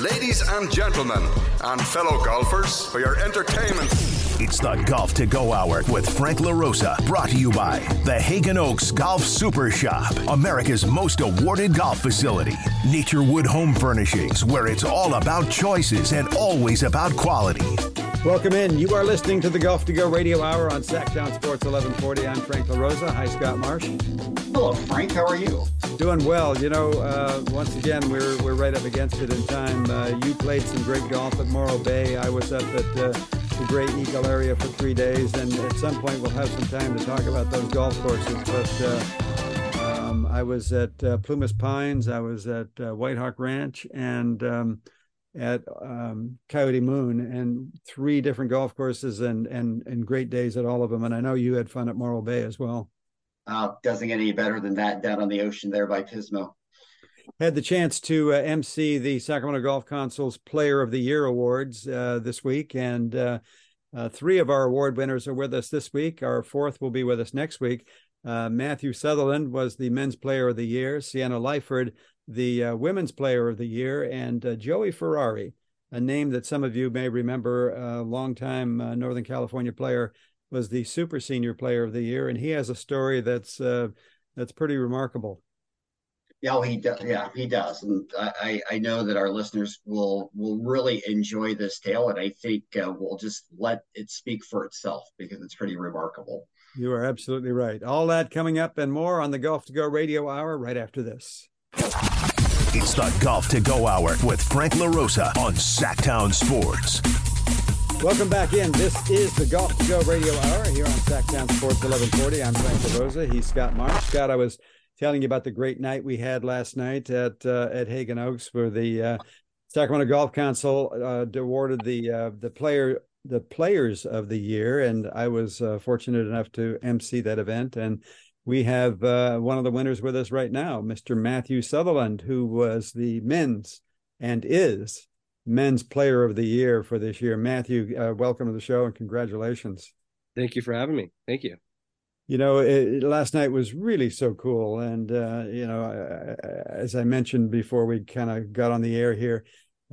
Ladies and gentlemen, and fellow golfers, for your entertainment. It's the Golf to Go Hour with Frank LaRosa, brought to you by the Haggin Oaks Golf Super Shop, America's most awarded golf facility. Naturewood Home Furnishings, where it's all about choices and always about quality. Welcome in. You are listening to the Golf to Go Radio Hour on Sactown Sports 1140. I'm Frank LaRosa. Hi, Scott Marsh. Hello, Frank. How are you? Doing well. You know, uh, once again, we're we're right up against it in time. Uh, you played some great golf at Morro Bay. I was up at uh, the Graeagle area for three days, and at some point we'll have some time to talk about those golf courses. But uh, um, I was at uh, Plumas Pines. I was at uh, White Hawk Ranch, and um, at um, Coyote Moon and three different golf courses and and and great days at all of them. And I know you had fun at Morro Bay as well. Uh, doesn't get any better than that down on the ocean there by Pismo. Had the chance to uh, MC the Sacramento Golf Council's Player of the Year awards uh, this week, and uh, uh, three of our award winners are with us this week. Our fourth will be with us next week. Uh, Matthew Sutherland was the Men's Player of the Year. Sienna Lyford the uh, Women's Player of the Year, and uh, Joey Ferrari, a name that some of you may remember, a longtime uh, Northern California player, was the Super Senior Player of the Year, and he has a story that's uh, that's pretty remarkable. Yeah, well, he does. Yeah, he does, and I, I know that our listeners will will really enjoy this tale, and I think uh, we'll just let it speak for itself because it's pretty remarkable. You are absolutely right. All that coming up and more on the Golf to Go Radio Hour right after this. It's the Golf to Go Hour with Frank LaRosa on Sactown Sports. Welcome back in. This is the Golf to Go Radio Hour here on Sactown Sports 1140. I'm Frank LaRosa. He's Scott Marsh. Scott, I was telling you about the great night we had last night at uh, at Haggin Oaks where the uh, Sacramento Golf Council uh, awarded the uh, the player the players of the year, and I was uh, fortunate enough to MC that event and we have uh, one of the winners with us right now, Mr. Matthew Sutherland, who was the men's and is men's player of the year for this year. Matthew, uh, welcome to the show and congratulations. Thank you for having me. Thank you. You know, it, last night was really so cool. And, uh, you know, as I mentioned before we kind of got on the air here,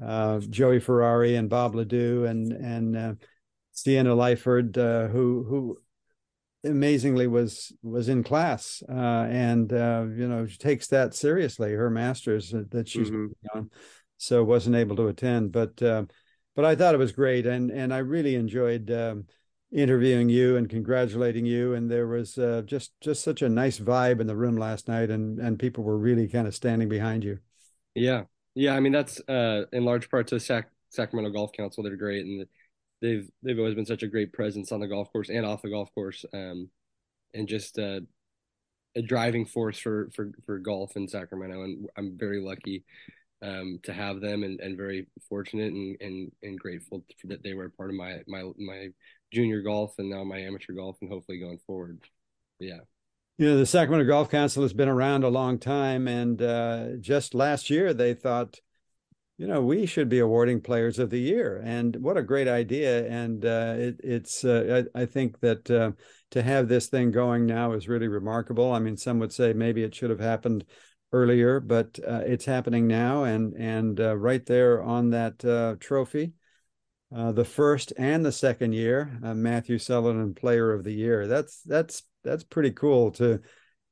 uh, Joey Ferrari and Bob Ledoux and, and, uh, Sienna Lyford, uh, who, who amazingly was was in class uh, and uh, you know she takes that seriously her masters that she's mm-hmm. on so wasn't able to attend but uh, but I thought it was great and and I really enjoyed um, interviewing you and congratulating you and there was uh, just just such a nice vibe in the room last night and and people were really kind of standing behind you yeah yeah I mean that's uh, in large part to Sac- Sacramento Golf Council they're great and they've they've always been such a great presence on the golf course and off the golf course, um, and just uh, a driving force for for for golf in Sacramento. And I'm very lucky um, to have them, and, and very fortunate and, and and grateful that they were part of my my my junior golf and now my amateur golf, and hopefully going forward. Yeah. You know, the Sacramento Golf Council has been around a long time, and uh, just last year they thought you know, we should be awarding players of the year. And what a great idea. And uh, it, it's, uh, I, I, think that uh, to have this thing going now is really remarkable. I mean, some would say maybe it should have happened earlier, but uh, it's happening now. And, and uh, right there on that uh, trophy, the first and the second year, Matthew Sutherland Player of the Year. That's, that's, that's pretty cool to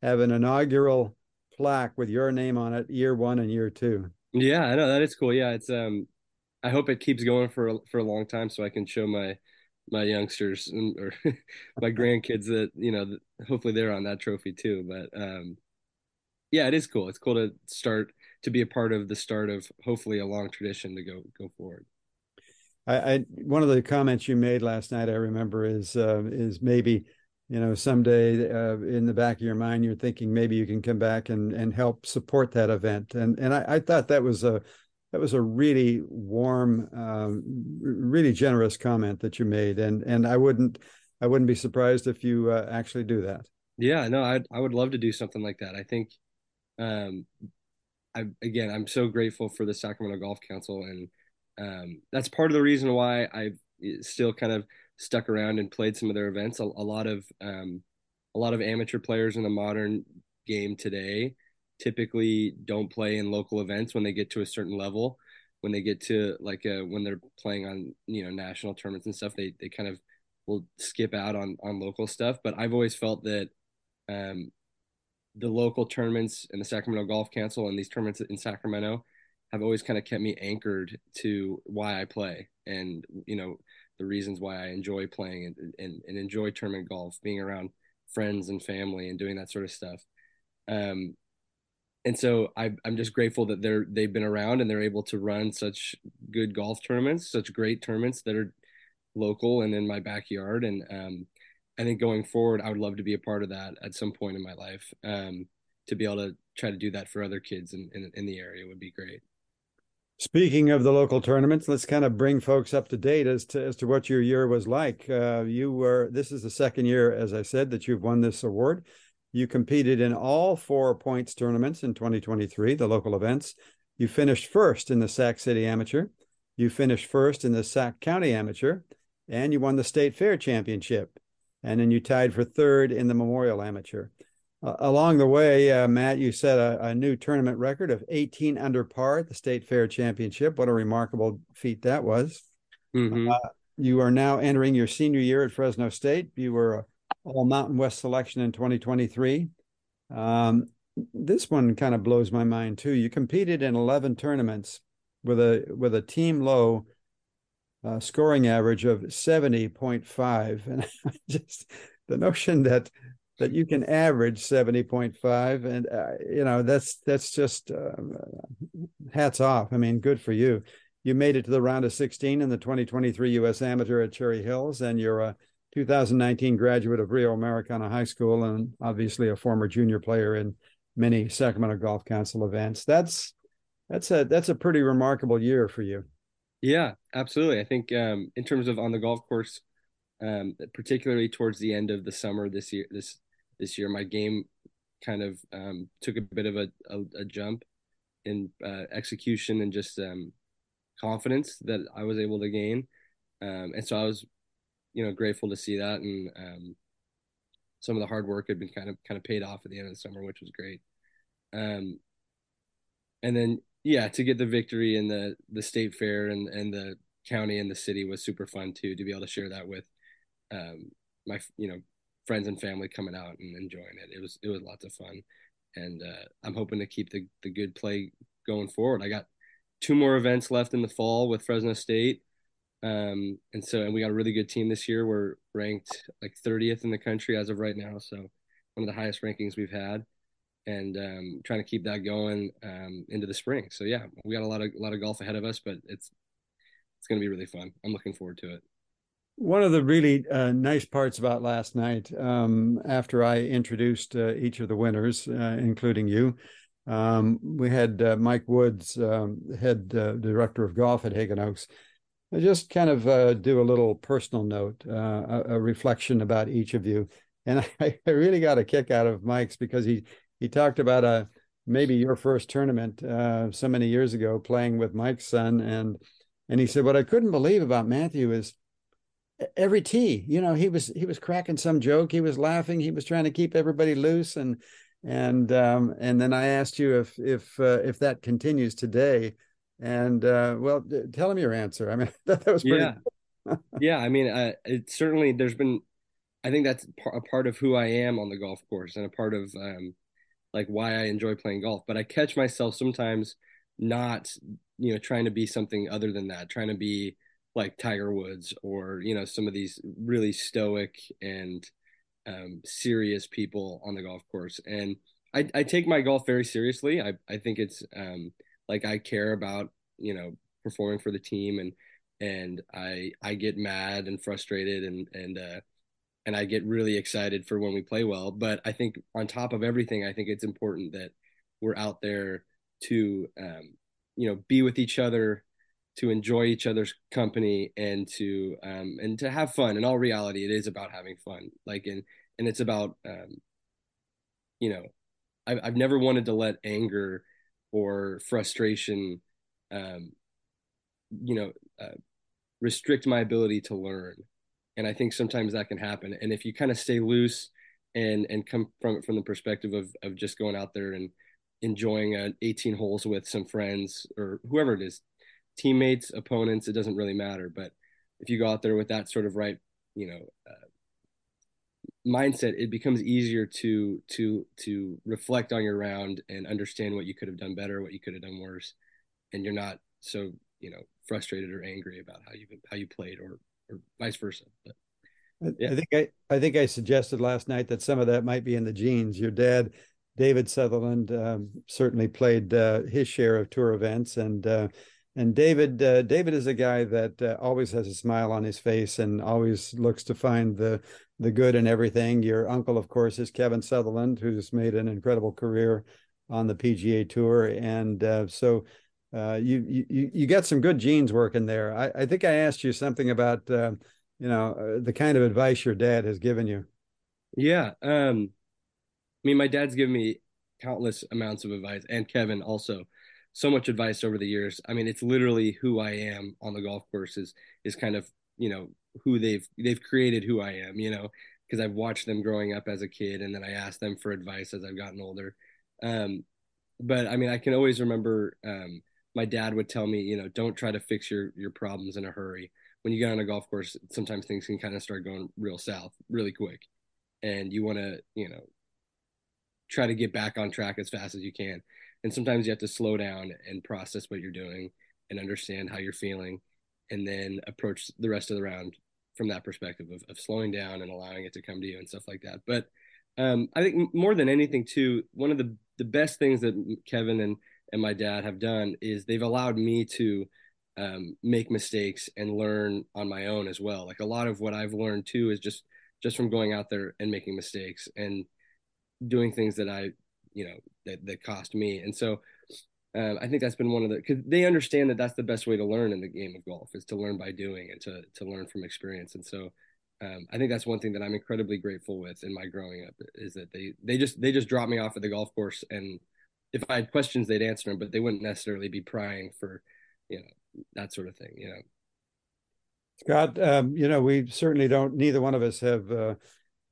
have an inaugural plaque with your name on it, year one and year two. Yeah, I know that is cool. Yeah, it's um, I hope it keeps going for for a long time so I can show my my youngsters and, or my grandkids that you know hopefully they're on that trophy too. But um, yeah, it is cool. It's cool to start to be a part of the start of hopefully a long tradition to go go forward. I, I one of the comments you made last night I remember is uh, is maybe you know someday uh, in the back of your mind you're thinking maybe you can come back and and help support that event. And and I, I thought that was a that was a really warm um, really generous comment that you made. And and I wouldn't I wouldn't be surprised if you uh, actually do that. Yeah no I I would love to do something like that. I think um I again I'm so grateful for the Sacramento Golf Council. And um that's part of the reason why I've still kind of stuck around and played some of their events. A, a lot of um, a lot of amateur players in the modern game today typically don't play in local events when they get to a certain level. when they get to like uh, when they're playing on you know national tournaments and stuff, they they kind of will skip out on on local stuff. But I've always felt that um, the local tournaments and the Sacramento Golf Council and these tournaments in Sacramento have always kind of kept me anchored to why I play and you know the reasons why I enjoy playing and, and, and enjoy tournament golf, being around friends and family and doing that sort of stuff. Um, and so I, I'm just grateful that they're they've been around and they're able to run such good golf tournaments, such great tournaments that are local and in my backyard. And um, I think going forward, I would love to be a part of that at some point in my life. Um, to be able to try to do that for other kids in, in, in the area would be great. Speaking of the local tournaments, let's kind of bring folks up to date as to as to what your year was like. Uh, you were this is the second year, as I said, that you've won this award. You competed in all four points tournaments in 2023, the local events. You finished first in the Sac City Amateur. You finished first in the Sac County Amateur, and you won the State Fair Championship. And then you tied for third in the Memorial Amateur. Uh, along the way, uh, Matt, you set a, a, new tournament record of 18 under par at the State Fair Championship. What a remarkable feat that was. Mm-hmm. Uh, you are now entering your senior year at Fresno State. You were a All Mountain West selection in 2023. Um, this one kind of blows my mind too. You competed in 11 tournaments with a with a team low uh, scoring average of 70.5, and just the notion that that you can average 70.5 and uh, you know that's that's just uh, hats off. I mean good for you. You made it to the round of 16 in the 2023 us amateur at cherry hills and you're a 2019 graduate of rio americano high school and obviously a former junior player in many sacramento golf council events. That's that's a that's a pretty remarkable year for you. Yeah absolutely. I think um, in terms of on the golf course um, particularly towards the end of the summer this year this this year. My game kind of um, took a bit of a, a, a jump in uh, execution and just um, confidence that I was able to gain. Um, and so I was, you know, grateful to see that. And um, some of the hard work had been kind of kind of paid off at the end of the summer, which was great. Um, and then yeah, to get the victory in the the state fair and and the county and the city was super fun too. To be able to share that with um, my you know friends and family coming out and enjoying it. It was it was lots of fun, and uh, I'm hoping to keep the the good play going forward. I got two more events left in the fall with Fresno State, um, and so and we got a really good team this year. We're ranked like 30th in the country as of right now, so one of the highest rankings we've had, and um, trying to keep that going um, into the spring. So yeah, we got a lot of a lot of golf ahead of us, but it's it's going to be really fun. I'm looking forward to it. One of the really uh, nice parts about last night, um, after I introduced uh, each of the winners, uh, including you, um, we had uh, Mike Woods, um, head uh, director of golf at Haggin Oaks, I just kind of uh, do a little personal note, a, a, reflection about each of you. And I, I, really got a kick out of Mike's because he he talked about a maybe your first tournament so many years ago playing with Mike's son, and and he said what I couldn't believe about Matthew is every tee you know he was he was cracking some joke he was laughing he was trying to keep everybody loose and and um and then i asked you if if uh, if that continues today and uh well tell him your answer. I mean that, that was pretty yeah. Yeah i mean uh, it certainly there's been i think that's a part of who i am on the golf course and a part of um like why i enjoy playing golf but i catch myself sometimes not you know trying to be something other than that trying to be like Tiger Woods or you know some of these really stoic and um, serious people on the golf course. And I, I take my golf very seriously. I, I think it's um, like I care about you know performing for the team and and I I get mad and frustrated and and uh, and I get really excited for when we play well. But I think on top of everything, I think it's important that we're out there to um, you know be with each other to enjoy each other's company and to um and to have fun. In all reality it is about having fun. Like and and it's about um you know I've, I've never wanted to let anger or frustration um you know uh, restrict my ability to learn. And i think sometimes that can happen. And if you kind of stay loose and and come from from the perspective of of just going out there and enjoying uh, 18 holes with some friends or whoever it is teammates, opponents, it doesn't really matter. But if you go out there with that sort of right, you know, uh, mindset, it becomes easier to to to reflect on your round and understand what you could have done better, what you could have done worse, and you're not so you know frustrated or angry about how you how you played or or vice versa. But yeah. I think I I think I suggested last night that some of that might be in the genes. Your dad, David Sutherland, um, certainly played uh, his share of tour events, and uh, and David uh, David is a guy that uh, always has a smile on his face and always looks to find the the good in everything. Your uncle, of course, is Kevin Sutherland, who's made an incredible career on the PGA Tour, and uh, so. Uh, you you you got some good genes working there. I, I think I asked you something about uh, you know uh, the kind of advice your dad has given you. Yeah, um, I mean, my dad's given me countless amounts of advice, and Kevin also so much advice over the years. I mean, it's literally who I am on the golf course is is kind of you know who they've they've created who I am. You know, because I've watched them growing up as a kid, and then I asked them for advice as I've gotten older. Um, but I mean, I can always remember um, my dad would tell me, you know, don't try to fix your your problems in a hurry. When you get on a golf course, sometimes things can kind of start going real south really quick, and you want to, you know, try to get back on track as fast as you can and sometimes you have to slow down and process what you're doing and understand how you're feeling and then approach the rest of the round from that perspective of, of slowing down and allowing it to come to you and stuff like that. But um, i think more than anything too one of the the best things that kevin and and my dad have done is they've allowed me to um, make mistakes and learn on my own as well. Like a lot of what i've learned too is just just from going out there and making mistakes and doing things that i you know that that cost me. And so um, I think that's been one of the because they understand that that's the best way to learn in the game of golf is to learn by doing and to to learn from experience. And so um, I think that's one thing that I'm incredibly grateful with in my growing up is that they they just they just dropped me off at the golf course and if I had questions they'd answer them, but they wouldn't necessarily be prying for you know that sort of thing. You know. Scott, um, you know, we certainly don't. Neither one of us have uh,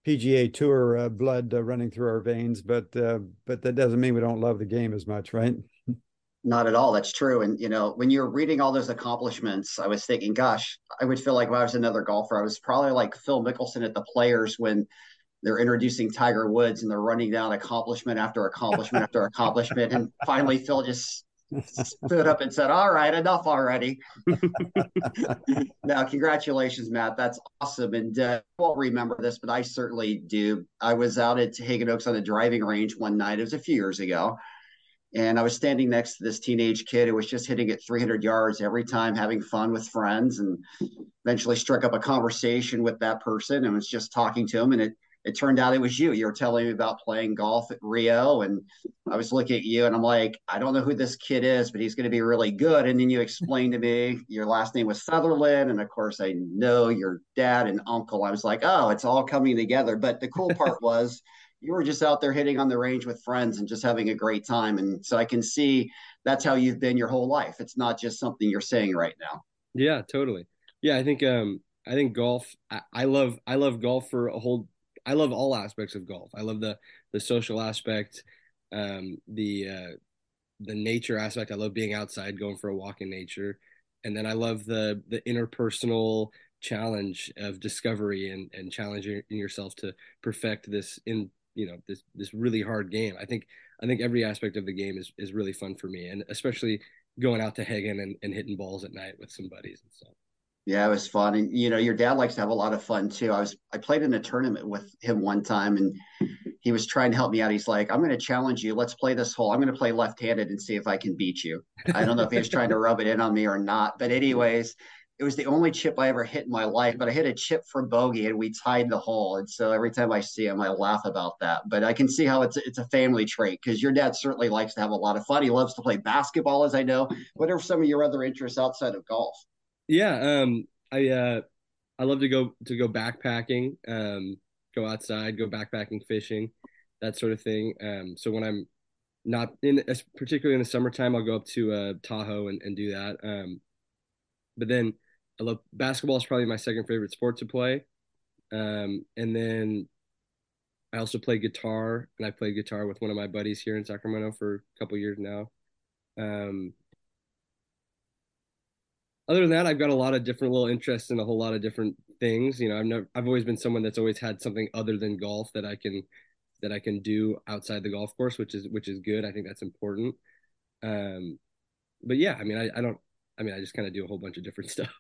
PGA Tour uh, blood uh, running through our veins, but uh, but that doesn't mean we don't love the game as much, right? Not at all. That's true. And you know, when you're reading all those accomplishments, I was thinking, gosh, I would feel like I was another golfer, I was probably like Phil Mickelson at the Players when they're introducing Tiger Woods and they're running down accomplishment after accomplishment after accomplishment, and finally Phil just stood up and said, "All right, enough already." now, congratulations, Matt. That's awesome, and uh, I won't remember this, but I certainly do. I was out at Haggin Oaks on the driving range one night. It was a few years ago, and I was standing next to this teenage kid who was just hitting it 300 yards every time, having fun with friends, and eventually struck up a conversation with that person and was just talking to him, and it it turned out it was you. You were telling me about playing golf at Rio, and I was looking at you, and I'm like, I don't know who this kid is, but he's going to be really good. And then you explained to me your last name was Sutherland, and of course I know your dad and uncle. I was like, oh, it's all coming together. But the cool part was you were just out there hitting on the range with friends and just having a great time. And so I can see that's how you've been your whole life. It's not just something you're saying right now. Yeah, totally. Yeah, I think um I think golf I, I love I love golf for a whole I love all aspects of golf. I love the the social aspect, um, the uh, the nature aspect. I love being outside, going for a walk in nature, and then I love the the interpersonal challenge of discovery and and challenging yourself to perfect this in you know this this really hard game. I think I think every aspect of the game is is really fun for me, and especially going out to Haggin and, and hitting balls at night with some buddies and stuff. Yeah, it was fun. And you know, your dad likes to have a lot of fun too. I was I played in a tournament with him one time and he was trying to help me out. He's like, I'm gonna challenge you. Let's play this hole. I'm gonna play left-handed and see if I can beat you. I don't know if he was trying to rub it in on me or not. But anyways, it was the only chip I ever hit in my life, but I hit a chip for bogey and we tied the hole. And so every time I see him, I laugh about that. But I can see how it's it's a family trait because your dad certainly likes to have a lot of fun. He loves to play basketball, as I know. What are some of your other interests outside of golf? Yeah, um, I uh, I love to go to go backpacking, um, go outside, go backpacking, fishing, that sort of thing. Um, so when I'm not in, particularly in the summertime, I'll go up to uh, Tahoe and, and do that. Um, but then I love basketball is probably my second favorite sport to play. Um, and then I also play guitar, and I played guitar with one of my buddies here in Sacramento for a couple years now. Um, other than that, I've got a lot of different little interests in a whole lot of different things. You know, I've never, I've always been someone that's always had something other than golf that I can, that I can do outside the golf course, which is, which is good. I think that's important. Um, but yeah, I mean, I, I don't, I mean, I just kind of do a whole bunch of different stuff.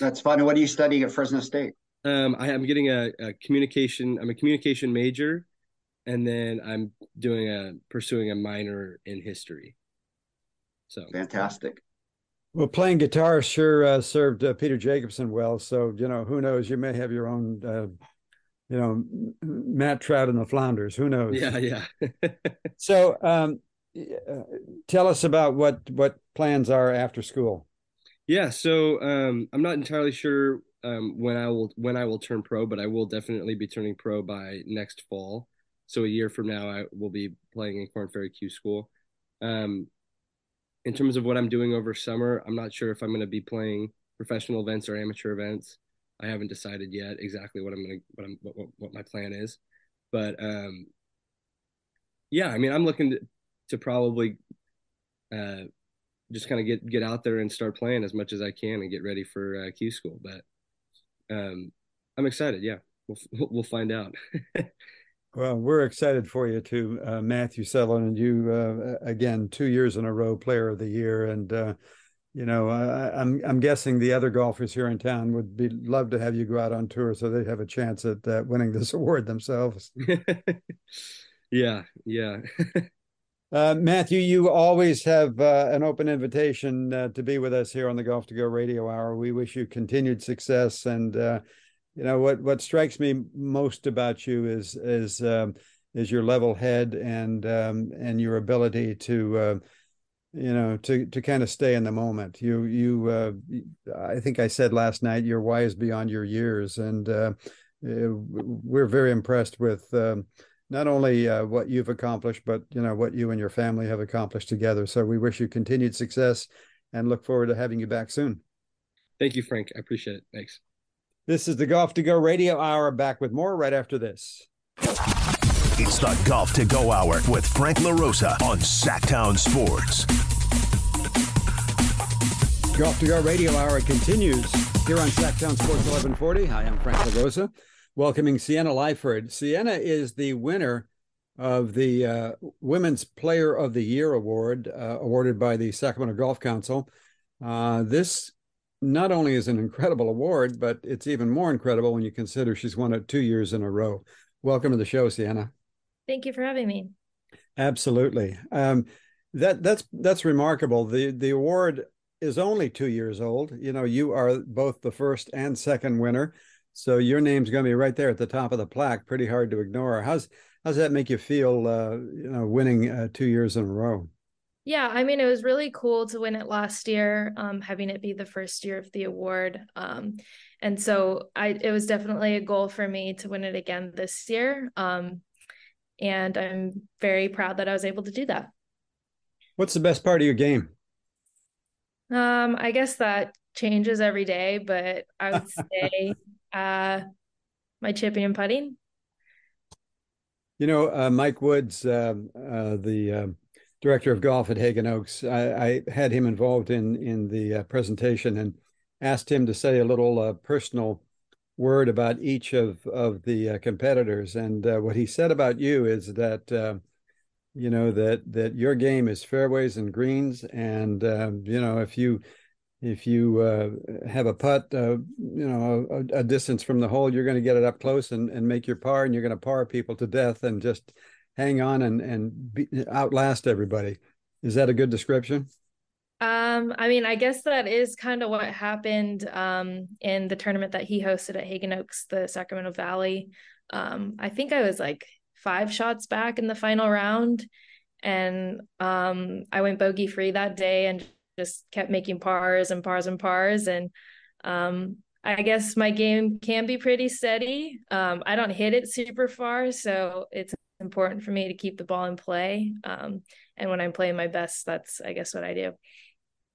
That's fun. What are you studying at Fresno State? Um, I am getting a, a communication. I'm a communication major, and then I'm doing a pursuing a minor in history. So fantastic. Well, playing guitar sure uh, served uh, Peter Jacobsen well. So you know, who knows? You may have your own, uh, you know, Matt Trout and the Flounders. Who knows? Yeah, yeah. so, um, uh, tell us about what what plans are after school. Yeah, so um, I'm not entirely sure um, when I will when I will turn pro, but I will definitely be turning pro by next fall. So a year from now, I will be playing in Korn Ferry Q School. Um, in terms of what I'm doing over summer, I'm not sure if I'm going to be playing professional events or amateur events. I haven't decided yet exactly what I'm going to what I'm what, what my plan is, but um, yeah, I mean, I'm looking to, to probably uh, just kind of get get out there and start playing as much as I can and get ready for uh, Q school. But um, I'm excited. Yeah, we'll we'll find out. well, we're excited for you too, uh, Matthew Sutherland. And you uh, again, two years in a row, Player of the Year, and uh, you know, I, I'm I'm guessing the other golfers here in town would be love to have you go out on tour so they have a chance at uh, winning this award themselves. yeah, yeah. Uh, Matthew, you always have uh, an open invitation uh, to be with us here on the Golf to Go Radio Hour. We wish you continued success, and uh, you know what what strikes me most about you is is um, is your level head and um, and your ability to uh, you know to to kind of stay in the moment. You you uh, I think I said last night you're wise beyond your years, and we're very impressed with. Um, not only uh, what you've accomplished, but you know what you and your family have accomplished together. So we wish you continued success and look forward to having you back soon. Thank you, Frank. I appreciate it. Thanks. This is the Golf to Go Radio Hour. Back with more right after this. It's the Golf to Go Hour with Frank LaRosa on Sactown Sports. Golf to Go Radio Hour continues here on Sactown Sports 1140. Hi, I'm Frank LaRosa welcoming Sienna Lyford. Sienna is the winner of the uh, Women's Player of the Year award, uh, awarded by the Sacramento Golf Council. Uh, this not only is an incredible award, but it's even more incredible when you consider she's won it two years in a row. Welcome to the show, Sienna. Thank you for having me. Absolutely. Um, that that's that's remarkable. The the award is only two years old. You know, you are both the first and second winner. So your name's going to be right there at the top of the plaque. Pretty hard to ignore. How's how's that make you feel? Uh, you know, winning uh, two years in a row. Yeah, I mean, it was really cool to win it last year, um, having it be the first year of the award. Um, and so I, it was definitely a goal for me to win it again this year. Um, and I'm very proud that I was able to do that. What's the best part of your game? Um, I guess that changes every day, but I would say uh, my chipping and putting. You know, uh, Mike Woods, uh, uh, the uh, director of golf at Haggin Oaks, I, I, had him involved in in the uh, presentation and asked him to say a little uh, personal word about each of of the competitors. And what he said about you is that you know that that your game is fairways and greens, and you know if you if you uh, have a putt, uh, you know, a, a, distance from the hole, you're going to get it up close and, and make your par, and you're going to par people to death and just hang on and and be, outlast everybody. Is that a good description? Um, I mean, I guess that is kind of what happened um, in the tournament that he hosted at Haggin Oaks, the Sacramento Valley. Um, I think I was like five shots back in the final round, and um, I went bogey free that day and just kept making pars and pars and pars. And um, I guess my game can be pretty steady. Um, I don't hit it super far, so it's important for me to keep the ball in play. Um, and when I'm playing my best, that's I guess what I do.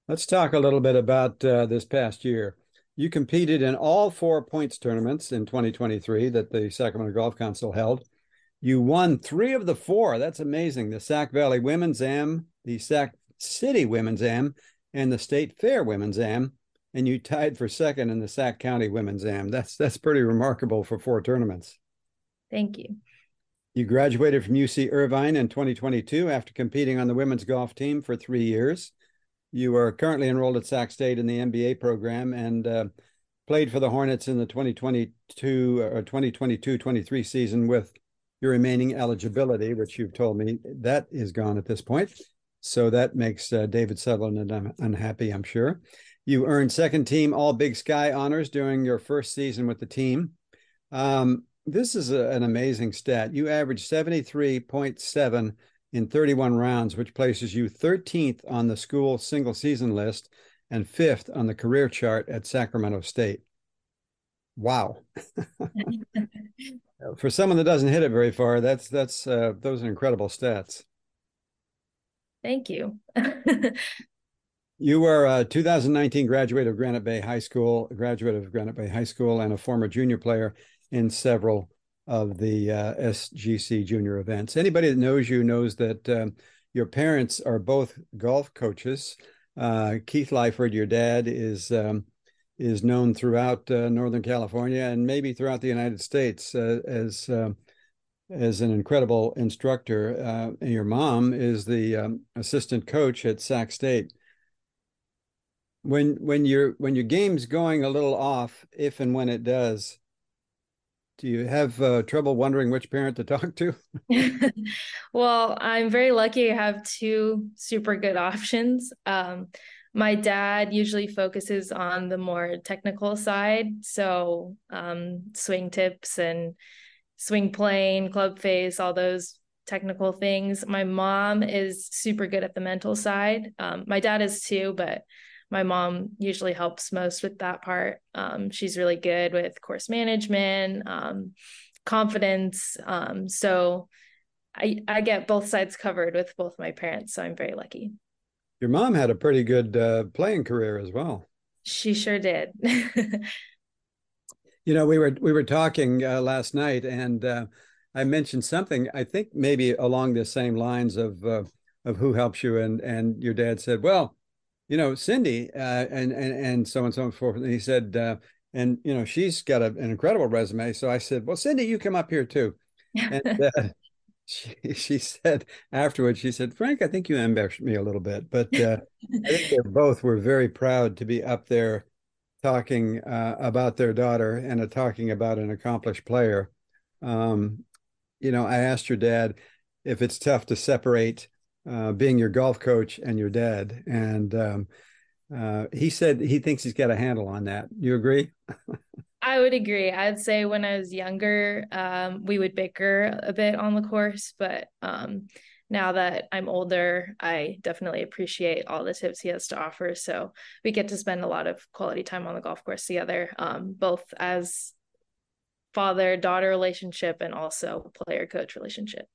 Let's talk a little bit about uh, this past year. You competed in all four points tournaments in 2023 that the Sacramento Golf Council held. You won three of the four. That's amazing. The Sac Valley Women's Am, the Sac City Women's Am, and the State Fair Women's Am. and you tied for second in the Sac County Women's Am. That's that's pretty remarkable for four tournaments. Thank you. You graduated from UC Irvine in 2022 after competing on the women's golf team for three years. You are currently enrolled at Sac State in the MBA program and uh, played for the Hornets in the 2022 or 2022-23 season with your remaining eligibility, which you've told me that is gone at this point. So that makes uh, David Sutherland unhappy, I'm sure. You earned second team All Big Sky honors during your first season with the team. Um, this is a, an amazing stat. You averaged 73.7 in 31 rounds, which places you 13th on the school single season list and fifth on the career chart at Sacramento State. Wow. For someone that doesn't hit it very far, that's that's uh, those are incredible stats. Thank you. you were a 2019 graduate of Granite Bay High School, graduate of Granite Bay High School, and a former junior player in several of the uh, SGC junior events. Anybody that knows you knows that um, your parents are both golf coaches. Uh, Keith Lyford, your dad, is um, is known throughout uh, Northern California and maybe throughout the United States uh, as um, as an incredible instructor. Uh, your mom is the um, assistant coach at Sac State. When when your when your game's going a little off, if and when it does, do you have uh, trouble wondering which parent to talk to? well, I'm very lucky I have two super good options. Um, my dad usually focuses on the more technical side, so um, swing tips and swing plane, club face, all those technical things. My mom is super good at the mental side. Um, my dad is too, but my mom usually helps most with that part. Um, she's really good with course management, um, confidence. Um, so I, I get both sides covered with both my parents. So I'm very lucky. Your mom had a pretty good uh, playing career as well. She sure did. you know, we were we were talking uh, last night, and uh, I mentioned something. I think maybe along the same lines of uh, of who helps you, and and your dad said, "Well, you know, Cindy, uh, and and and so on and so forth. And he said, uh, and you know, she's got a, an incredible resume. So I said, well, Cindy, you come up here too. And uh, she she said afterwards, she said, Frank, I think you embarrassed me a little bit, but uh, I think they both were very proud to be up there talking uh, about their daughter and uh, talking about an accomplished player. Um, you know, I asked your dad if it's tough to separate uh, being your golf coach and your dad. And um, uh, he said he thinks he's got a handle on that. You agree? I would agree. I'd say when I was younger, um, we would bicker a bit on the course, but um, now that I'm older, I definitely appreciate all the tips he has to offer. So we get to spend a lot of quality time on the golf course together, um, both as father daughter relationship and also player coach relationship.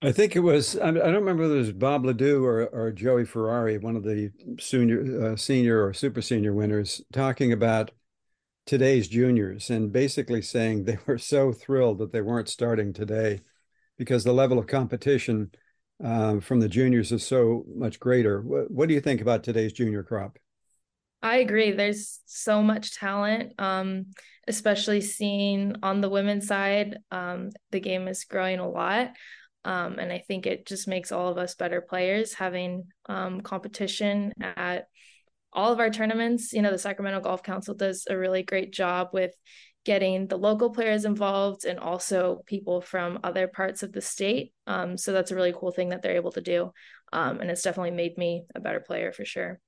I think it was. I don't remember whether it was Bob Ledoux or, or Joey Ferrari, one of the senior, uh, senior or super senior winners, talking about today's juniors and basically saying they were so thrilled that they weren't starting today because the level of competition uh, from the juniors is so much greater. What, what, do you think about today's junior crop? I agree. There's so much talent, um, especially seeing on the women's side. Um, the game is growing a lot. Um, and I think it just makes all of us better players having um, competition at all of our tournaments. You know, the Sacramento Golf Council does a really great job with getting the local players involved and also people from other parts of the state. Um, so that's a really cool thing that they're able to do. Um, and it's definitely made me a better player for sure.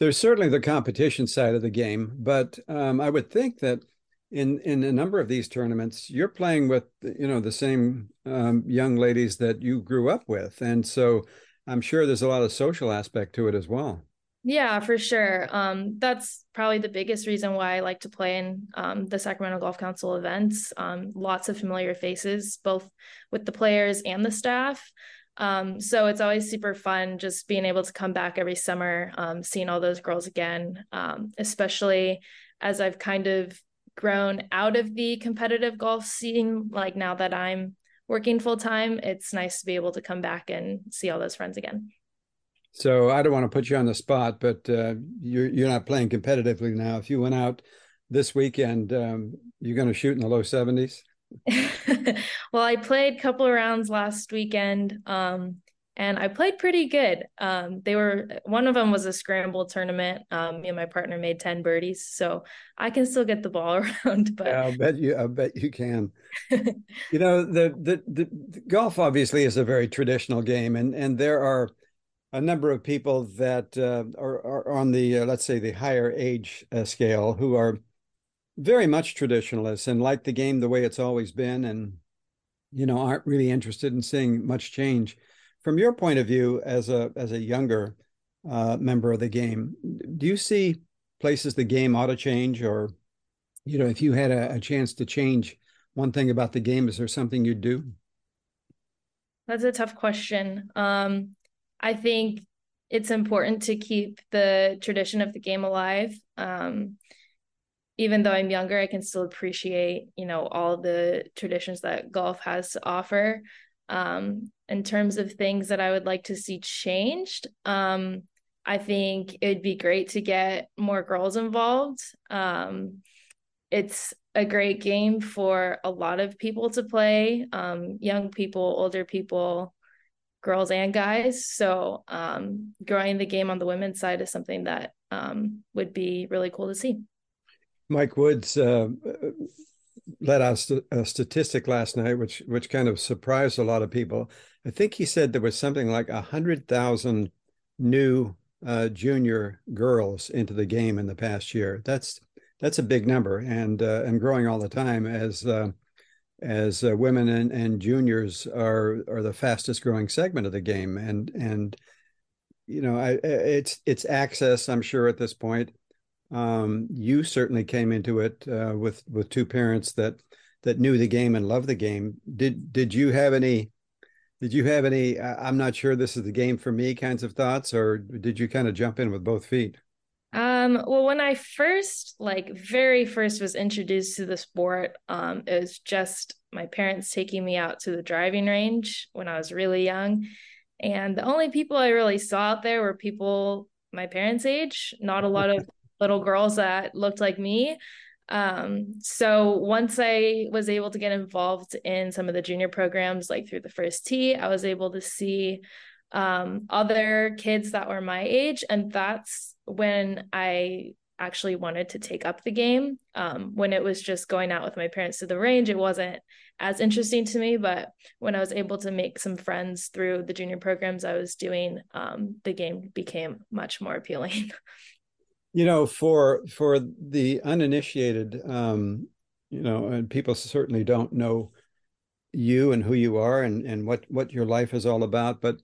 There's certainly the competition side of the game, but um, I would think that in in a number of these tournaments you're playing with you know the same um, young ladies that you grew up with. And so i'm sure there's a lot of social aspect to it as well. Yeah for sure. Um, that's probably the biggest reason why i like to play in um, the sacramento golf council events. Um, lots of familiar faces both with the players and the staff. Um, so it's always super fun just being able to come back every summer um, seeing all those girls again. Especially as i've kind of grown out of the competitive golf scene like now that i'm working full time it's nice to be able to come back and see all those friends again So I don't want to put you on the spot, but uh, you're you're not playing competitively now. If you went out this weekend, um, you're going to shoot in the low 70s. well, I played a couple of rounds last weekend. Um, and I played pretty good. Um, they were one of them was a scramble tournament. Um, me and my partner made ten birdies, so I can still get the ball around. But yeah, I'll bet you, I bet you can. you know, the, the the golf obviously is a very traditional game, and and there are a number of people that uh, are, are on the uh, let's say the higher age uh, scale who are very much traditionalists and like the game the way it's always been, and you know aren't really interested in seeing much change from your point of view as a as a younger uh, member of the game, do you see places the game ought to change, or you know, if you had a, a chance to change one thing about the game, is there something you'd do? That's a tough question. Um, I think it's important to keep the tradition of the game alive. Um, even though I'm younger, I can still appreciate, you know, all the traditions that golf has to offer. Um, in terms of things that I would like to see changed, um, I think it'd be great to get more girls involved. Um, it's a great game for a lot of people to play um, young people, older people, girls, and guys. So, um, growing the game on the women's side is something that um, would be really cool to see. Mike Woods uh, let out a statistic last night, which which kind of surprised a lot of people. I think he said there was something like a hundred thousand new uh, junior girls into the game in the past year. That's that's a big number, and uh, and growing all the time as uh, as uh, women and, and juniors are are the fastest growing segment of the game, and and you know I, it's it's access. I'm sure at this point um, you certainly came into it uh, with with two parents that that knew the game and loved the game. Did did you have any? Did you have any? I'm not sure this is the game for me kinds of thoughts, or did you kind of jump in with both feet? Um, well, when I first, like, very first was introduced to the sport, um, it was just my parents taking me out to the driving range when I was really young. And the only people I really saw out there were people my parents' age, not a lot of little girls that looked like me. Um, so once I was able to get involved in some of the junior programs, like through the first tee, I was able to see um, other kids that were my age. And that's when I actually wanted to take up the game. Um, when it was just going out with my parents to the range, it wasn't as interesting to me. But when I was able to make some friends through the junior programs I was doing, um, the game became much more appealing. you know for for the uninitiated um you know and people certainly don't know you and who you are and and what what your life is all about but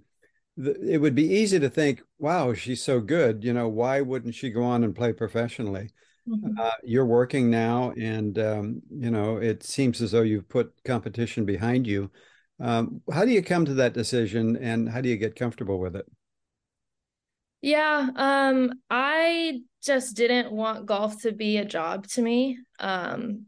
the, it would be easy to think wow she's so good you know why wouldn't she go on and play professionally? Mm-hmm. uh, you're working now and um, you know it seems as though you've put competition behind you. Um, how do you come to that decision and how do you get comfortable with it yeah, um, I just didn't want golf to be a job to me. Um,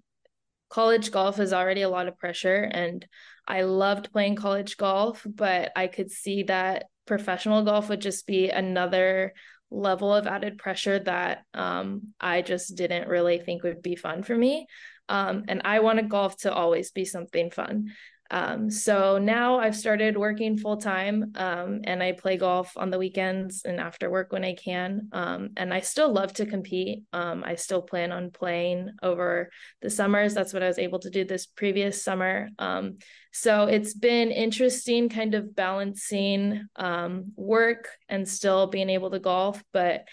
college golf is already a lot of pressure, and I loved playing college golf, but I could see that professional golf would just be another level of added pressure that um, I just didn't really think would be fun for me. Um, and I wanted golf to always be something fun. Um, so now I've started working full time um, and I play golf on the weekends and after work when I can. Um, and I still love to compete. Um, I still plan on playing over the summers. That's what I was able to do this previous summer. Um, so it's been interesting kind of balancing um, work and still being able to golf. But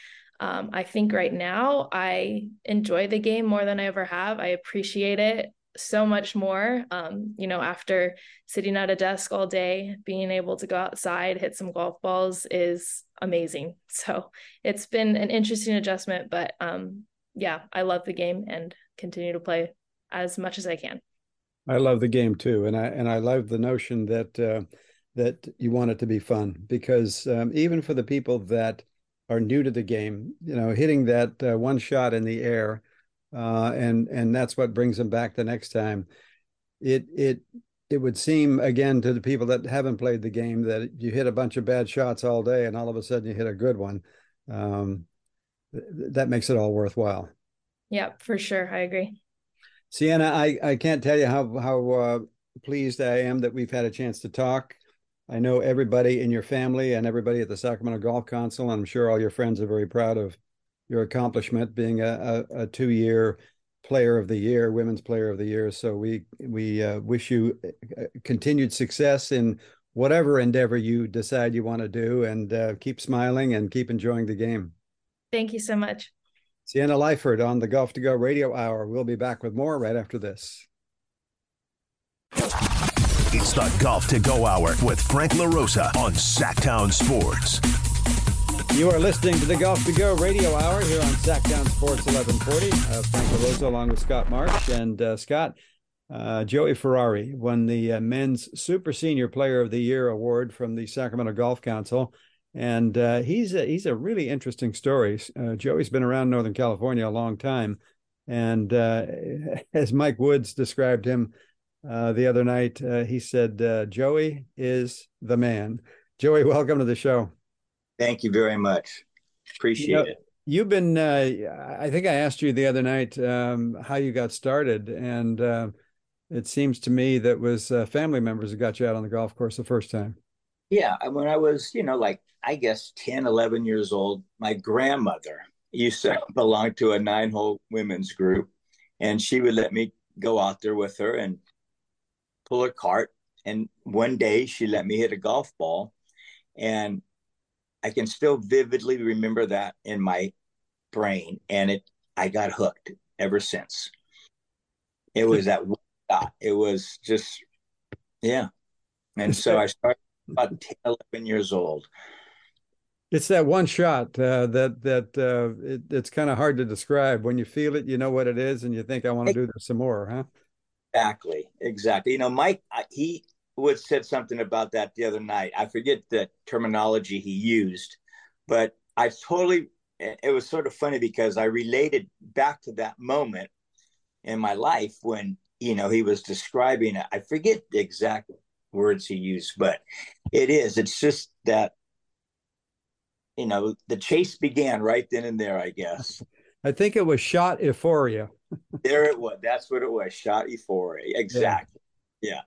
I think right now I enjoy the game more than I ever have. I appreciate it so much more. Um, you know, after sitting at a desk all day, being able to go outside, hit some golf balls is amazing. So it's been an interesting adjustment, but um, yeah, I love the game and continue to play as much as I can. I love the game too, and I and I love the notion that uh, that you want it to be fun because um, even for the people that are new to the game, you know, hitting that uh, one shot in the air uh, and and that's what brings them back the next time. It it it would seem again to the people that haven't played the game that you hit a bunch of bad shots all day and all of a sudden you hit a good one. Um, th- that makes it all worthwhile. Yeah, for sure. I agree. Sienna, I, I can't tell you how how uh, pleased I am that we've had a chance to talk. I know everybody in your family and everybody at the Sacramento Golf Council, and I'm sure all your friends are very proud of your accomplishment being a, a, a two year player of the year, women's player of the year. So we we uh, wish you uh, continued success in whatever endeavor you decide you want to do, and uh, keep smiling and keep enjoying the game. Thank you so much. Sienna Lyfort on the Golf to Go Radio Hour. We'll be back with more right after this. It's the Golf to Go Hour with Frank LaRosa on Sactown Sports. You are listening to the Golf to Go Radio Hour here on Sactown Sports 1140. Uh, Frank LaRosa along with Scott Marsh. And uh, Scott, uh, Joey Ferrari won the uh, Men's Super Senior Player of the Year award from the Sacramento Golf Council. And uh, he's, a, he's a really interesting story. Uh, Joey's been around Northern California a long time. And as Mike Woods described him, the other night. He said, Joey is the man. Joey, welcome to the show. Thank you very much. Appreciate you know, it. You've been, uh, I think I asked you the other night um, how you got started. And uh, it seems to me that was family members that got you out on the golf course the first time. Yeah. When I was, you know, like, I guess 10, 11 years old, my grandmother used to belong to a nine hole women's group. And she would let me go out there with her and pull her cart. And one day she let me hit a golf ball. And I can still vividly remember that in my brain. And it I got hooked ever since. It was that shot. It was just yeah. And so I started about 10, 11 years old. It's that one shot uh, that that uh, it, it's kind of hard to describe. When you feel it, you know what it is, and you think, "I want to do this some more," huh? Exactly, exactly. You know, Mike, he would said something about that the other night. I forget the terminology he used, but I totally. It was sort of funny because I related back to that moment in my life when you know he was describing it. I forget the exact words he used, but it is. It's just that you know the chase began right then and there. I guess. I think it was shot euphoria there it was. That's what it was. Shot euphoria. Exactly. Yeah. yeah.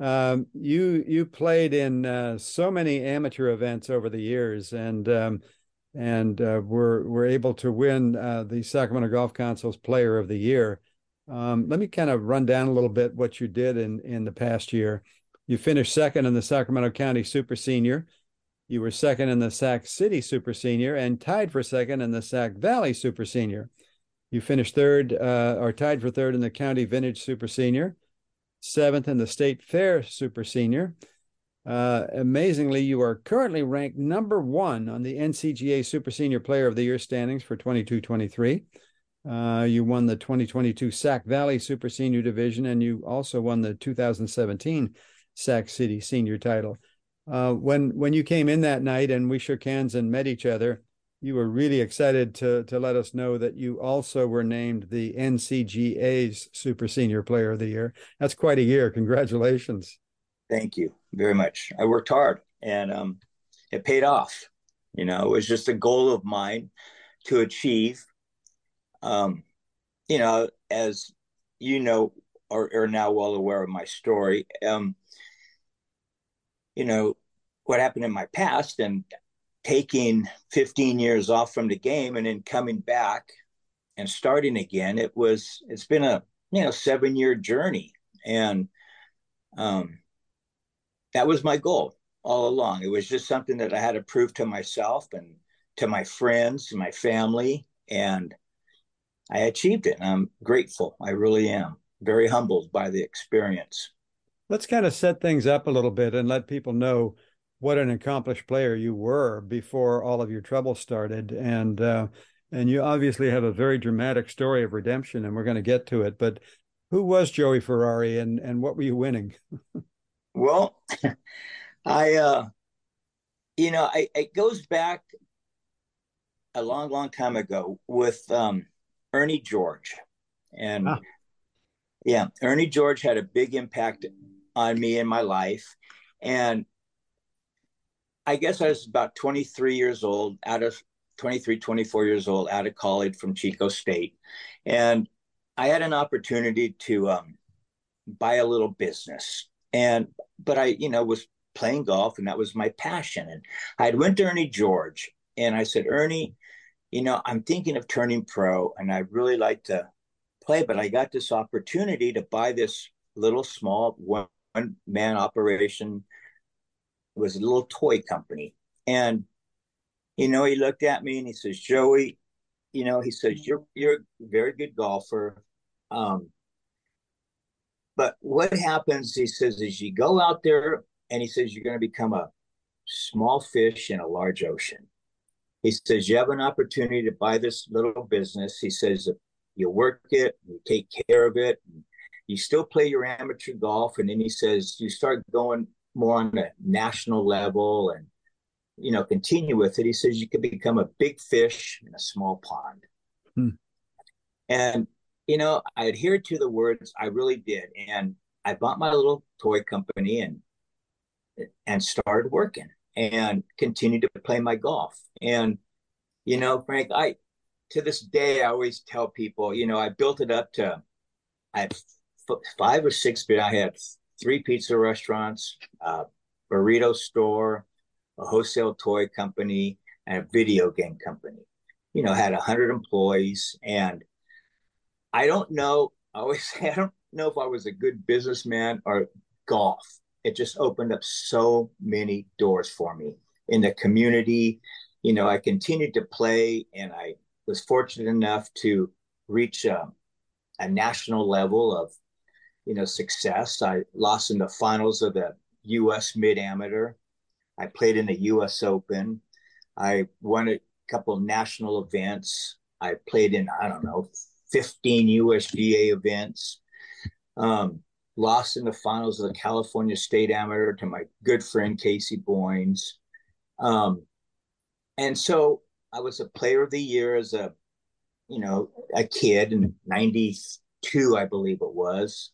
Um, you you played in uh, so many amateur events over the years, and um, and uh, were were able to win uh, the Sacramento Golf Council's Player of the Year. Um, let me kind of run down a little bit what you did in in the past year. You finished second in the Sacramento County Super Senior. You were second in the Sac City Super Senior and tied for second in the Sac Valley Super Senior. You finished third uh, or tied for third in the county vintage super senior, seventh in the state fair super senior. Uh, amazingly, you are currently ranked number one on the NCGA Super Senior Player of the Year standings for 22 23. Uh, you won the 2022 Sac Valley Super Senior Division, and you also won the 2017 Sac City Senior title. Uh, when when you came in that night and we shook hands and met each other, you were really excited to to let us know that you also were named the NCGA's Super Senior Player of the Year. That's quite a year. Congratulations. Thank you very much. I worked hard and um, it paid off. You know, it was just a goal of mine to achieve. Um, you know, as you know, or are now well aware of my story. Um, you know, what happened in my past, and taking 15 years off from the game and then coming back and starting again it was it's been a you know seven year journey. And um that was my goal all along. It was just something that i had to prove to myself and to my friends and my family and i achieved it. And i'm grateful. I really am. Very humbled by the experience. Let's kind of set things up a little bit and let people know what an accomplished player you were before all of your trouble started and uh, and you obviously have a very dramatic story of redemption and we're going to get to it but who was joey ferrari and and what were you winning well i uh you know I, it goes back a long long time ago with um ernie george and ah. yeah ernie george had a big impact on me in my life. And I guess I was about 23 years old, out of 23, 24 years old, out of college from Chico State. And I had an opportunity to um, buy a little business. And, but I, you know, was playing golf and that was my passion. And I had went to Ernie George and I said, Ernie, you know, I'm thinking of turning pro and I'd really like to play, but I got this opportunity to buy this little small one man operation. It was a little toy company. And, you know, he looked at me and he says, Joey, you know, he says, You're you're a very good golfer. Um, but what happens, he says, is you go out there and he says you're going to become a small fish in a large ocean. He says you have an opportunity to buy this little business. He says you work it, you take care of it, you still play your amateur golf, and then he says you start going more on a national level and you know continue with it. He says you could become a big fish in a small pond. Hmm. And you know, I adhered to the words. I really did, and I bought my little toy company and and started working and continued to play my golf. And, you know, Frank, I, to this day, I always tell people, you know, I built it up to, I had f- five or six, but I had three pizza restaurants, a burrito store, a wholesale toy company, and a video game company. You know, had a hundred employees, and I don't know. I always say I don't know if I was a good businessman or golf it just opened up so many doors for me in the community. You know, I continued to play and I was fortunate enough to reach a, a national level of, you know, success. I lost in the finals of the U.S. Mid Amateur. I played in the U.S. Open. I won a couple national events. I played in, I don't know, 15 USGA events. Um, lost in the finals of the California State Amateur to my good friend Casey Boyns. Um, and so I was a player of the year as a, you know, a kid in 92, I believe it was.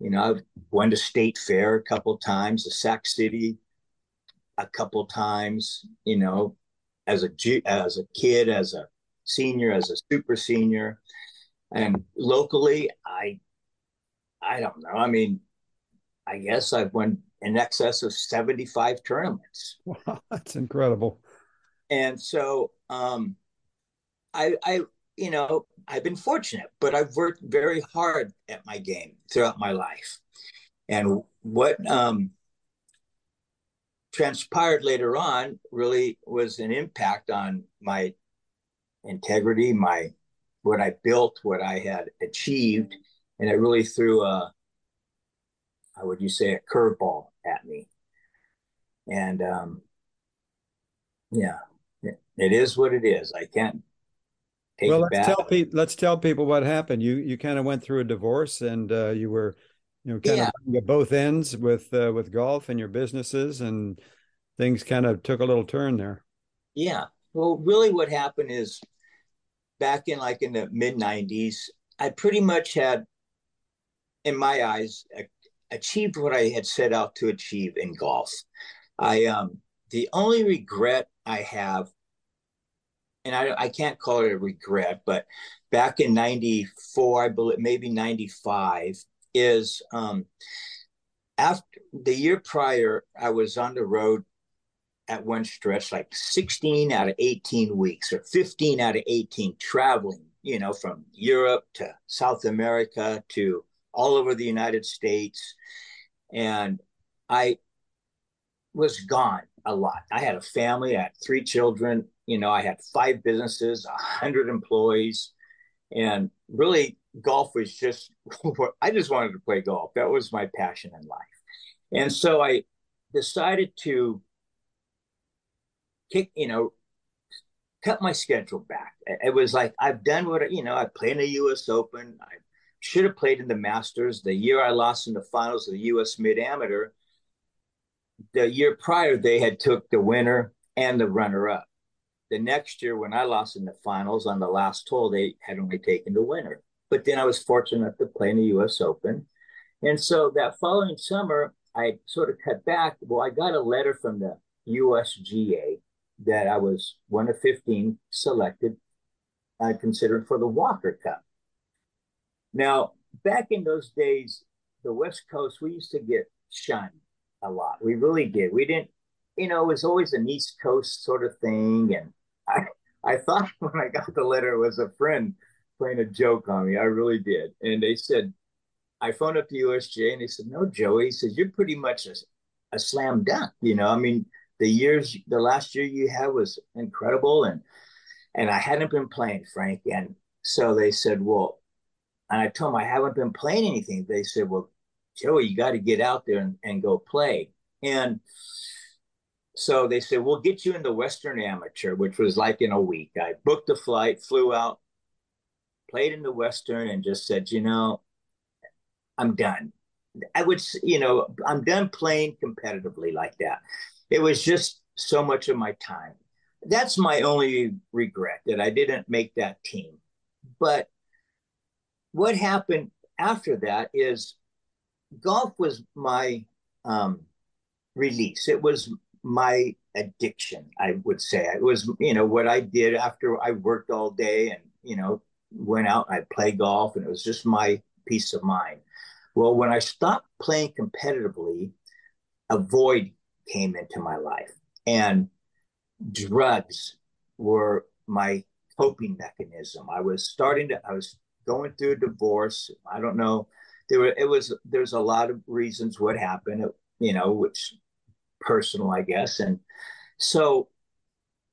You know, I've went to state fair a couple times, the Sac City a couple times, you know, as a as a kid, as a senior, as a super senior. And locally, I I don't know. I mean, I guess I've won in excess of 75 tournaments. Wow, that's incredible. And so um I I you know, I've been fortunate, but I've worked very hard at my game throughout my life. And what um transpired later on really was an impact on my integrity, my what I built, what I had achieved, and it really threw a, how would you say, a curveball at me. And um, yeah, it, it is what it is. I can't well, let's tell people. Let's tell people what happened. You you kind of went through a divorce, and uh, you were, you know, kind yeah. of at both ends with uh, with golf and your businesses, and things kind of took a little turn there. Yeah. Well, really, what happened is back in like in the mid '90s, I pretty much had in my eyes, achieved what I had set out to achieve in golf. I um, the only regret I have, and I, I can't call it a regret, but back in '94, I believe maybe '95, is um, after the year prior, I was on the road at one stretch, like 16 out of 18 weeks or 15 out of 18 traveling, you know, from Europe to South America to all over the United States. And I was gone a lot. I had a family, I had three children, you know, I had five businesses, a hundred employees, and really golf was just I just wanted to play golf. That was my passion in life. And so I decided to kick, you know, cut my schedule back. It was like I've done what you know, I played in the US Open, I should have played in the Masters. The year I lost in the finals of the U.S. Mid Amateur, the year prior they had took the winner and the runner up. The next year when I lost in the finals on the last hole, they had only taken the winner. But then I was fortunate to play in the U.S. Open, And so that following summer, I sort of cut back. Well, I got a letter from the USGA that I was one of 15 selected, uh, considered for the Walker Cup. Now, back in those days, the West Coast, we used to get shunned a lot. We really did. We didn't, you know, it was always an East Coast sort of thing. And I, I thought when I got the letter, it was a friend playing a joke on me. I really did. And they said, I phoned up the USJ and they said, No, Joey, he says, you're pretty much a, a slam dunk. You know, I mean, the years, the last year you had was incredible. And, and I hadn't been playing, Frank. And so they said, Well, and I told them I haven't been playing anything. They said, Well, Joey, you got to get out there and, and go play. And so they said, We'll get you in the Western Amateur, which was like in a week. I booked a flight, flew out, played in the Western, and just said, You know, I'm done. I would, you know, I'm done playing competitively like that. It was just so much of my time. That's my only regret that I didn't make that team. But what happened after that is golf was my um, release. It was my addiction, I would say. It was, you know, what I did after I worked all day and, you know, went out and I played golf and it was just my peace of mind. Well, when I stopped playing competitively, a void came into my life and drugs were my coping mechanism. I was starting to, I was going through a divorce. I don't know there were it was there's a lot of reasons what happened you know which personal i guess. And so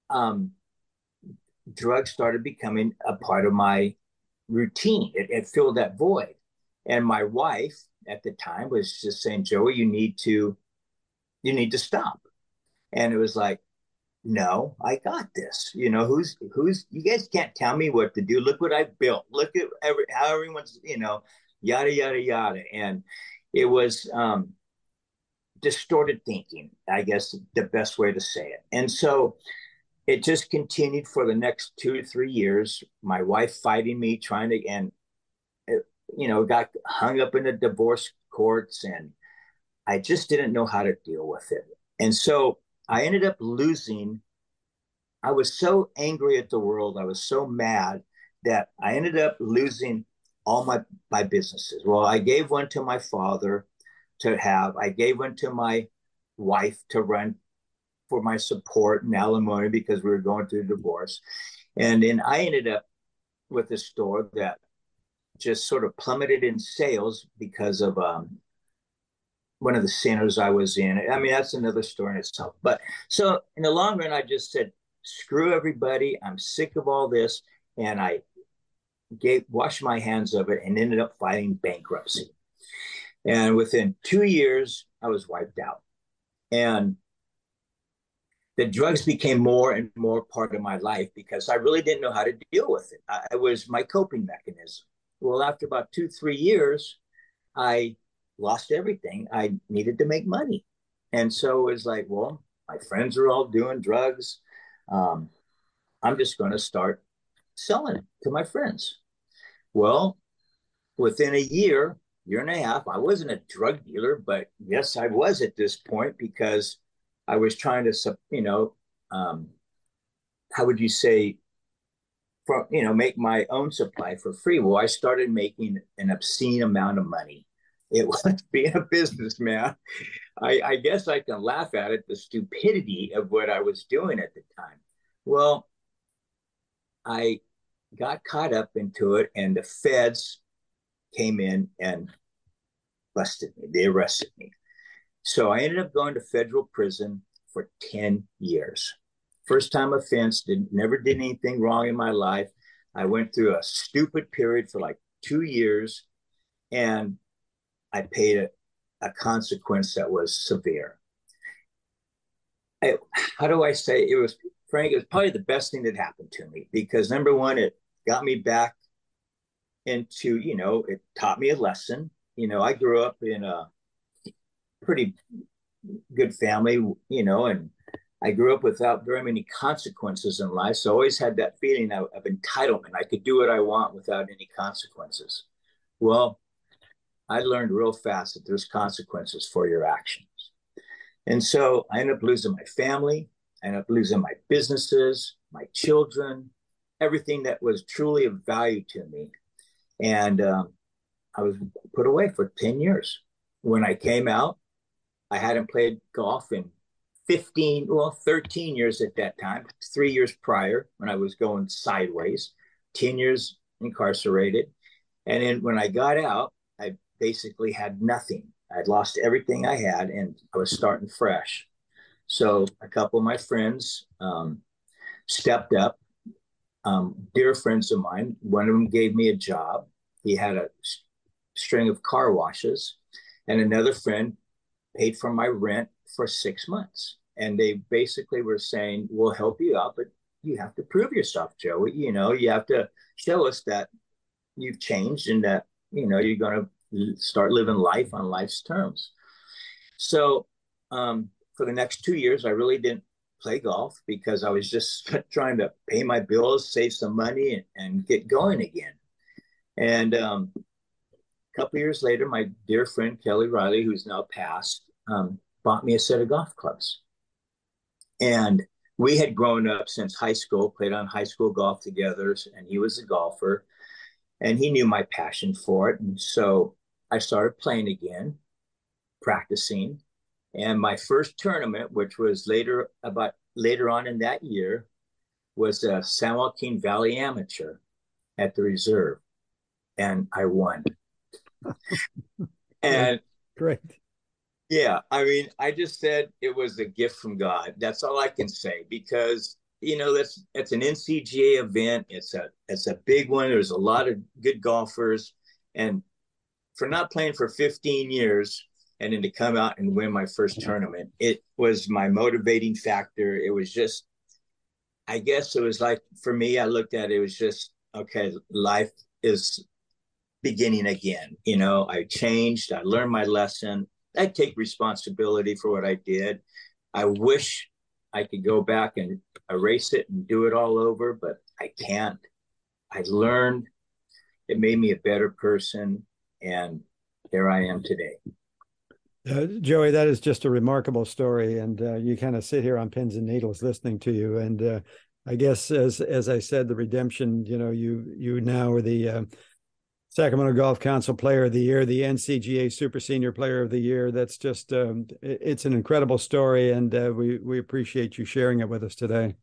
um drugs started becoming a part of my routine. It, it filled that void. And my wife at the time was just saying joey you need to you need to stop. And it was like no i got this. You know who's who's you guys can't tell me what to do. Look what i built. Look at every how everyone's you know yada yada yada. And it was um, distorted thinking i guess the best way to say it and so it just continued for the next two to three years my wife fighting me trying to and it, you know got hung up in the divorce courts and i just didn't know how to deal with it and so i ended up losing i was so angry at the world i was so mad that i ended up losing all my my businesses. Well, I gave one to my father to have. I gave one to my wife to run for my support and alimony because we were going through a divorce. And then I ended up with a store that just sort of plummeted in sales because of um, one of the centers I was in. I mean, that's another story in itself. But so in the long run, I just said, screw everybody. I'm sick of all this. And I gave washed my hands of it and ended up filing bankruptcy. And within two years, I was wiped out. And the drugs became more and more part of my life because I really didn't know how to deal with it. I, it was my coping mechanism. Well, after about two, three years, I lost everything. I needed to make money. And so it was like, well, my friends are all doing drugs. Um, I'm just going to start selling it to my friends. Well, within a year, year and a half, I wasn't a drug dealer, but yes, I was at this point because I was trying to, you know, um, how would you say, for, you know, make my own supply for free. Well, I started making an obscene amount of money. It was being a businessman. I, I guess I can laugh at it, the stupidity of what I was doing at the time. Well, I got caught up into it, and the feds came in and busted me. They arrested me. So I ended up going to federal prison for 10 years. First time offense, did never did anything wrong in my life. I went through a stupid period for like two years and I paid a, a consequence that was severe. I, how do I say it was Frank? It was probably the best thing that happened to me because number one, it got me back into, you know, it taught me a lesson. You know, I grew up in a pretty good family, you know, and I grew up without very many consequences in life. So I always had that feeling of, of entitlement. I could do what I want without any consequences. Well, I learned real fast that there's consequences for your actions. And so I ended up losing my family. I ended up losing my businesses, my children, everything that was truly of value to me. And um, I was put away for 10 years. When I came out, I hadn't played golf in 15, well, 13 years at that time, three years prior when I was going sideways, 10 years incarcerated. And then when I got out, I basically had nothing. I'd lost everything I had and I was starting fresh. So a couple of my friends um, stepped up. Um, dear friends of mine, one of them gave me a job. He had a string of car washes, and another friend paid for my rent for six months. And they basically were saying, We'll help you out, but you have to prove yourself, Joey. You know, you have to show us that you've changed and that, you know, you're going to start living life on life's terms. So, um, for the next two years, I really didn't play golf because I was just trying to pay my bills, save some money, and, and get going again. And um, a couple years later, my dear friend Kelly Riley, who's now passed, um, bought me a set of golf clubs. And we had grown up since high school, played on high school golf together, and he was a golfer. And he knew my passion for it. And so I started playing again, practicing. And my first tournament, which was later about later on in that year, was a San Joaquin Valley Amateur at the reserve. And I won. and great. Yeah, I mean, I just said it was a gift from God. That's all I can say because you know that's it's an NCGA event. It's a it's a big one. There's a lot of good golfers, and for not playing for 15 years and then to come out and win my first tournament, it was my motivating factor. It was just, I guess it was like for me. I looked at it, it was just okay. Life is beginning again. You know, I changed, I learned my lesson. I take responsibility for what I did. I wish I could go back and erase it and do it all over, but I can't. I learned. It made me a better person. And here I am today. Uh, Joey, that is just a remarkable story, and uh, you kind of sit here on pins and needles listening to you. And uh, I guess, as as I said, the redemption. You know, you you now are the uh, Sacramento Golf Council Player of the Year, the NCGA Super Senior Player of the Year. That's just um, it's an incredible story, and uh, we we appreciate you sharing it with us today.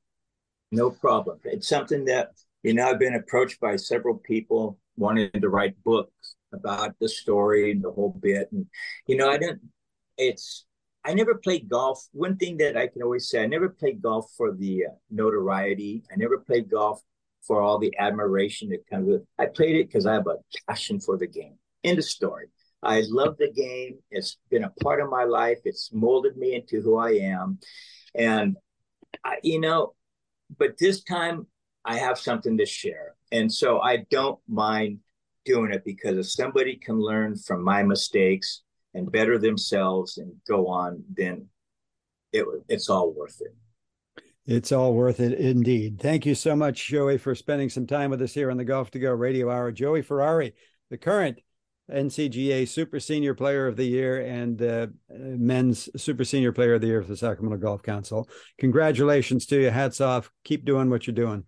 No problem. It's something that you know I've been approached by several people wanting to write books about the story and the whole bit, and you know I didn't. It's I never played golf. One thing that I can always say, I never played golf for the uh, notoriety. I never played golf for all the admiration that comes with it. I played it because I have a passion for the game. End of story. I love the game. It's been a part of my life. It's molded me into who I am. And, I, you know, but this time I have something to share. And so I don't mind doing it because if somebody can learn from my mistakes and better themselves and go on, then it, it's all worth it. It's all worth it indeed. Thank you so much, Joey, for spending some time with us here on the Golf to Go Radio Hour. Joey Ferrari, the current NCGA Super Senior Player of the Year and uh, Men's Super Senior Player of the Year for the Sacramento Golf Council. Congratulations to you. Hats off. Keep doing what you're doing.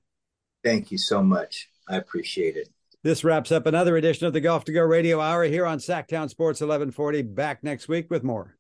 Thank you so much. I appreciate it. This wraps up another edition of the Golf to Go Radio Hour here on Sactown Sports 1140. Back next week with more.